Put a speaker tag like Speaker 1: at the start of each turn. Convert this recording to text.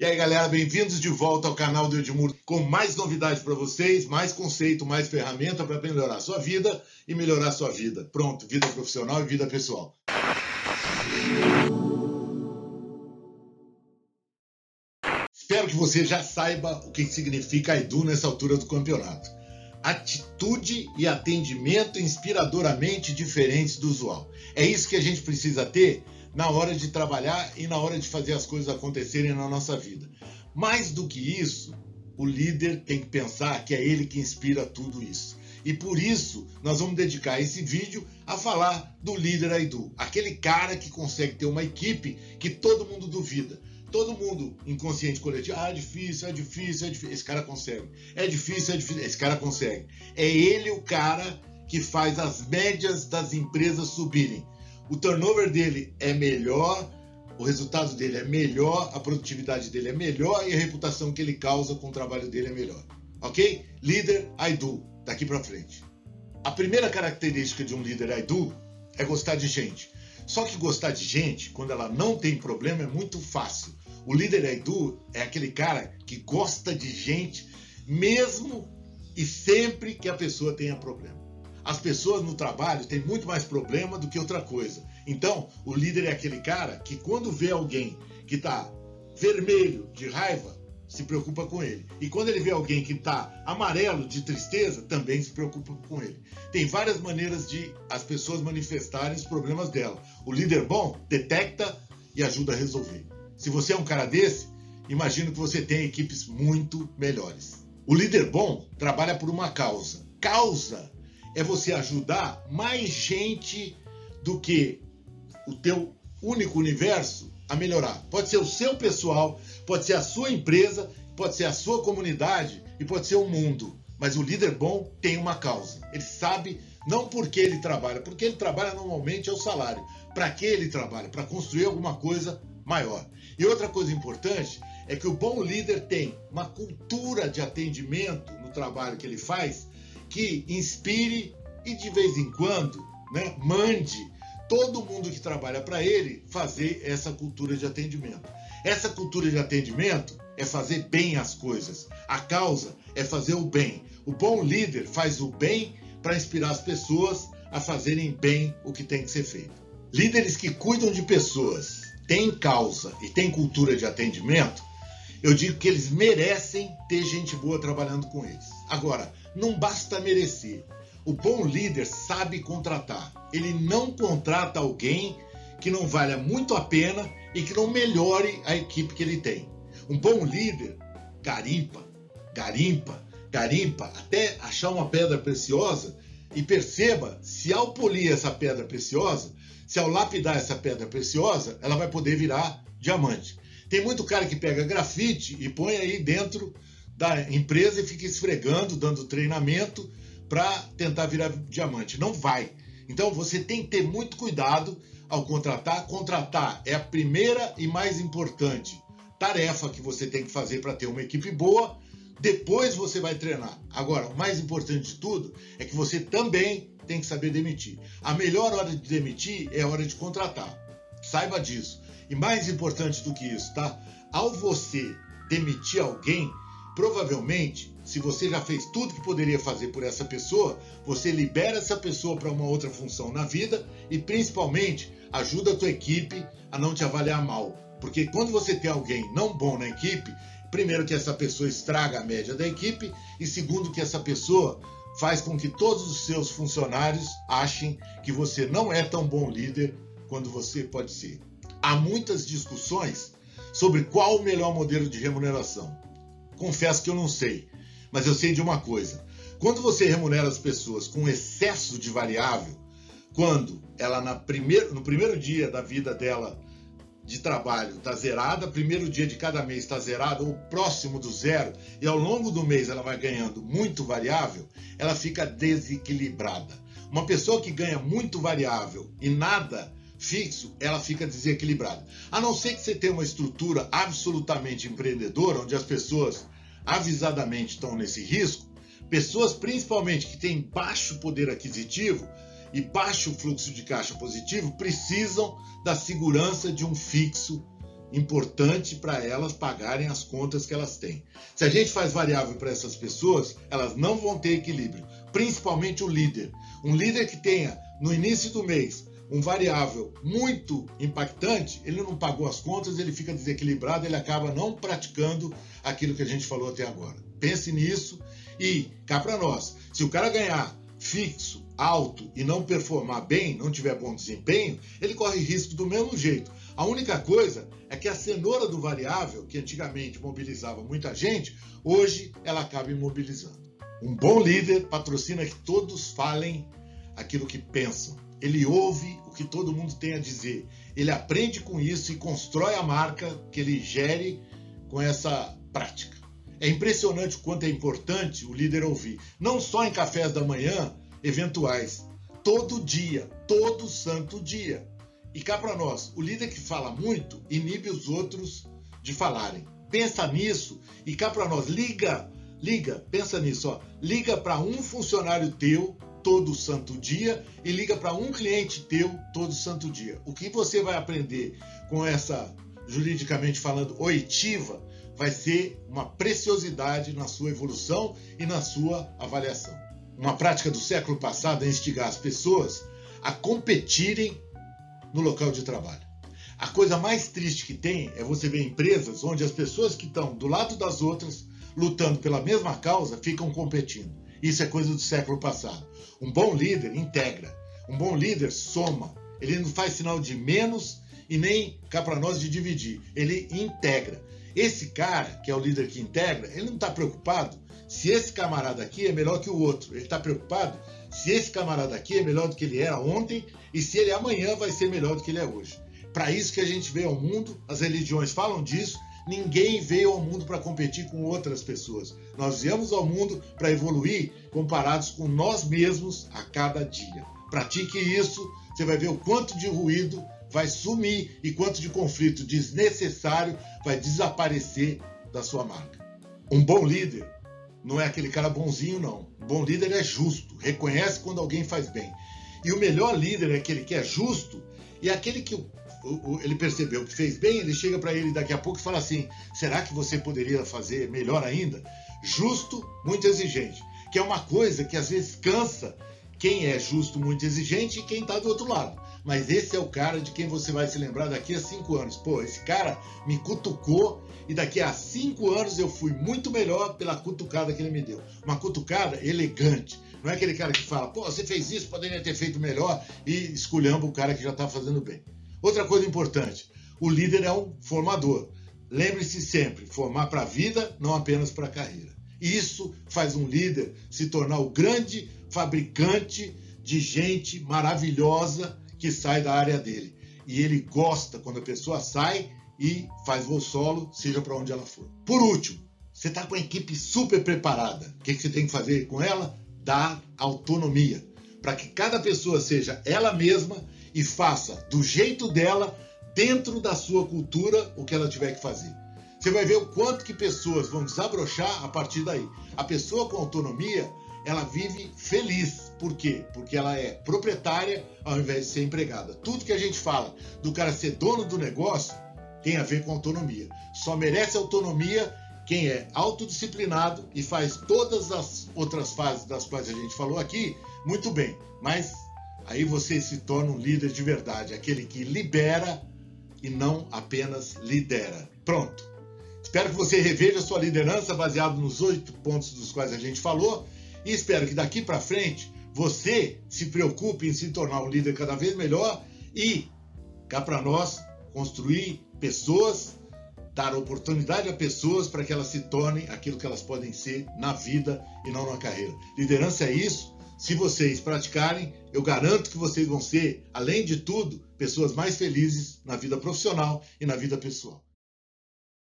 Speaker 1: E aí, galera, bem-vindos de volta ao canal do Edmur com mais novidades para vocês, mais conceito, mais ferramenta para melhorar sua vida e melhorar sua vida. Pronto, vida profissional e vida pessoal. Espero que você já saiba o que significa Edu nessa altura do campeonato. Atitude e atendimento inspiradoramente diferentes do usual. É isso que a gente precisa ter na hora de trabalhar e na hora de fazer as coisas acontecerem na nossa vida. Mais do que isso, o líder tem que pensar que é ele que inspira tudo isso. E por isso, nós vamos dedicar esse vídeo a falar do líder Aidu, aquele cara que consegue ter uma equipe que todo mundo duvida. Todo mundo inconsciente coletivo, ah, é difícil, é difícil, é difícil. Esse cara consegue. É difícil, é difícil. Esse cara consegue. É ele o cara que faz as médias das empresas subirem o turnover dele é melhor, o resultado dele é melhor, a produtividade dele é melhor e a reputação que ele causa com o trabalho dele é melhor. Ok? Líder I do, daqui para frente. A primeira característica de um líder I do é gostar de gente. Só que gostar de gente, quando ela não tem problema, é muito fácil. O líder I do é aquele cara que gosta de gente mesmo e sempre que a pessoa tenha problema as pessoas no trabalho têm muito mais problema do que outra coisa. Então, o líder é aquele cara que quando vê alguém que está vermelho de raiva, se preocupa com ele. E quando ele vê alguém que está amarelo de tristeza, também se preocupa com ele. Tem várias maneiras de as pessoas manifestarem os problemas dela. O líder bom detecta e ajuda a resolver. Se você é um cara desse, imagino que você tem equipes muito melhores. O líder bom trabalha por uma causa. Causa é você ajudar mais gente do que o teu único universo a melhorar. Pode ser o seu pessoal, pode ser a sua empresa, pode ser a sua comunidade e pode ser o mundo. Mas o líder bom tem uma causa. Ele sabe não porque ele trabalha, porque ele trabalha normalmente é o salário. Para que ele trabalha? Para construir alguma coisa maior. E outra coisa importante é que o bom líder tem uma cultura de atendimento no trabalho que ele faz que inspire e de vez em quando né, mande todo mundo que trabalha para ele fazer essa cultura de atendimento. Essa cultura de atendimento é fazer bem as coisas. A causa é fazer o bem. O bom líder faz o bem para inspirar as pessoas a fazerem bem o que tem que ser feito. Líderes que cuidam de pessoas, têm causa e têm cultura de atendimento, eu digo que eles merecem ter gente boa trabalhando com eles. Agora, não basta merecer. O bom líder sabe contratar. Ele não contrata alguém que não valha muito a pena e que não melhore a equipe que ele tem. Um bom líder garimpa, garimpa, garimpa até achar uma pedra preciosa e perceba se ao polir essa pedra preciosa, se ao lapidar essa pedra preciosa, ela vai poder virar diamante. Tem muito cara que pega grafite e põe aí dentro da empresa e fica esfregando, dando treinamento para tentar virar diamante. Não vai. Então você tem que ter muito cuidado ao contratar. Contratar é a primeira e mais importante tarefa que você tem que fazer para ter uma equipe boa. Depois você vai treinar. Agora, o mais importante de tudo é que você também tem que saber demitir. A melhor hora de demitir é a hora de contratar. Saiba disso. E mais importante do que isso, tá? Ao você demitir alguém, provavelmente, se você já fez tudo que poderia fazer por essa pessoa, você libera essa pessoa para uma outra função na vida e principalmente ajuda a tua equipe a não te avaliar mal. Porque quando você tem alguém não bom na equipe, primeiro que essa pessoa estraga a média da equipe e segundo que essa pessoa faz com que todos os seus funcionários achem que você não é tão bom líder quando você pode ser. Há muitas discussões sobre qual o melhor modelo de remuneração confesso que eu não sei, mas eu sei de uma coisa. Quando você remunera as pessoas com excesso de variável, quando ela na primeiro, no primeiro dia da vida dela de trabalho está zerada, primeiro dia de cada mês está zerado ou próximo do zero, e ao longo do mês ela vai ganhando muito variável, ela fica desequilibrada. Uma pessoa que ganha muito variável e nada fixo, ela fica desequilibrada. A não ser que você tenha uma estrutura absolutamente empreendedora, onde as pessoas avisadamente estão nesse risco, pessoas principalmente que têm baixo poder aquisitivo e baixo fluxo de caixa positivo precisam da segurança de um fixo importante para elas pagarem as contas que elas têm. Se a gente faz variável para essas pessoas, elas não vão ter equilíbrio, principalmente o líder. Um líder que tenha no início do mês um variável muito impactante, ele não pagou as contas, ele fica desequilibrado, ele acaba não praticando aquilo que a gente falou até agora. Pense nisso e cá para nós. Se o cara ganhar fixo, alto e não performar bem, não tiver bom desempenho, ele corre risco do mesmo jeito. A única coisa é que a cenoura do variável, que antigamente mobilizava muita gente, hoje ela acaba imobilizando. Um bom líder patrocina que todos falem aquilo que pensam. Ele ouve o que todo mundo tem a dizer. Ele aprende com isso e constrói a marca que ele gere com essa prática. É impressionante o quanto é importante o líder ouvir, não só em cafés da manhã eventuais, todo dia, todo santo dia. E cá para nós, o líder que fala muito inibe os outros de falarem. Pensa nisso e cá para nós, liga, liga, pensa nisso, ó. Liga para um funcionário teu todo santo dia e liga para um cliente teu todo santo dia. O que você vai aprender com essa juridicamente falando oitiva vai ser uma preciosidade na sua evolução e na sua avaliação. Uma prática do século passado é instigar as pessoas a competirem no local de trabalho. A coisa mais triste que tem é você ver empresas onde as pessoas que estão do lado das outras, lutando pela mesma causa, ficam competindo. Isso é coisa do século passado. Um bom líder integra. Um bom líder soma. Ele não faz sinal de menos e nem cá para nós de dividir. Ele integra. Esse cara, que é o líder que integra, ele não está preocupado se esse camarada aqui é melhor que o outro. Ele está preocupado se esse camarada aqui é melhor do que ele era ontem e se ele amanhã vai ser melhor do que ele é hoje. Para isso que a gente veio ao mundo, as religiões falam disso. Ninguém veio ao mundo para competir com outras pessoas. Nós viemos ao mundo para evoluir comparados com nós mesmos a cada dia. Pratique isso, você vai ver o quanto de ruído vai sumir e quanto de conflito desnecessário vai desaparecer da sua marca. Um bom líder não é aquele cara bonzinho, não. Um bom líder é justo, reconhece quando alguém faz bem. E o melhor líder é aquele que é justo e é aquele que o, o, ele percebeu que fez bem, ele chega para ele daqui a pouco e fala assim: será que você poderia fazer melhor ainda? Justo, muito exigente. Que é uma coisa que às vezes cansa quem é justo, muito exigente e quem está do outro lado. Mas esse é o cara de quem você vai se lembrar daqui a cinco anos. Pô, esse cara me cutucou e daqui a cinco anos eu fui muito melhor pela cutucada que ele me deu. Uma cutucada elegante. Não é aquele cara que fala, pô, você fez isso, poderia ter feito melhor e esculhamba o cara que já está fazendo bem. Outra coisa importante: o líder é um formador. Lembre-se sempre, formar para a vida, não apenas para a carreira. Isso faz um líder se tornar o grande fabricante de gente maravilhosa que sai da área dele. E ele gosta quando a pessoa sai e faz voo solo, seja para onde ela for. Por último, você está com a equipe super preparada. O que, que você tem que fazer com ela? Dar autonomia. Para que cada pessoa seja ela mesma e faça do jeito dela, dentro da sua cultura, o que ela tiver que fazer. Você vai ver o quanto que pessoas vão desabrochar a partir daí. A pessoa com autonomia, ela vive feliz. Por quê? Porque ela é proprietária ao invés de ser empregada. Tudo que a gente fala do cara ser dono do negócio tem a ver com autonomia. Só merece autonomia quem é autodisciplinado e faz todas as outras fases das quais a gente falou aqui muito bem. Mas aí você se torna um líder de verdade, aquele que libera e não apenas lidera. Pronto. Espero que você reveja sua liderança baseado nos oito pontos dos quais a gente falou e espero que daqui para frente você se preocupe em se tornar um líder cada vez melhor e cá para nós construir pessoas, dar oportunidade a pessoas para que elas se tornem aquilo que elas podem ser na vida e não na carreira. Liderança é isso. Se vocês praticarem, eu garanto que vocês vão ser, além de tudo, pessoas mais felizes na vida profissional e na vida pessoal.